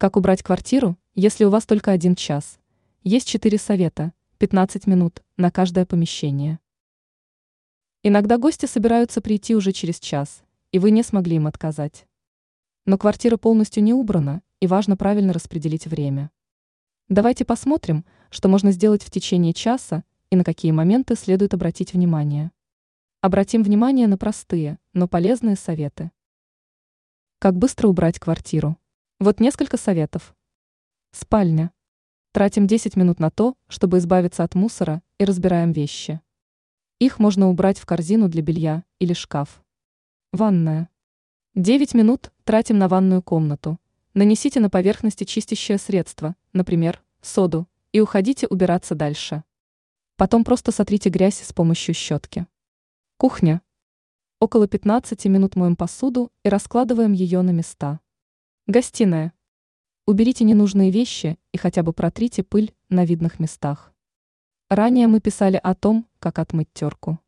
Как убрать квартиру, если у вас только один час? Есть четыре совета, 15 минут на каждое помещение. Иногда гости собираются прийти уже через час, и вы не смогли им отказать. Но квартира полностью не убрана, и важно правильно распределить время. Давайте посмотрим, что можно сделать в течение часа и на какие моменты следует обратить внимание. Обратим внимание на простые, но полезные советы. Как быстро убрать квартиру? Вот несколько советов. Спальня. Тратим 10 минут на то, чтобы избавиться от мусора и разбираем вещи. Их можно убрать в корзину для белья или шкаф. Ванная. 9 минут тратим на ванную комнату. Нанесите на поверхности чистящее средство, например, соду, и уходите убираться дальше. Потом просто сотрите грязь с помощью щетки. Кухня. Около 15 минут моем посуду и раскладываем ее на места. Гостиная. Уберите ненужные вещи и хотя бы протрите пыль на видных местах. Ранее мы писали о том, как отмыть терку.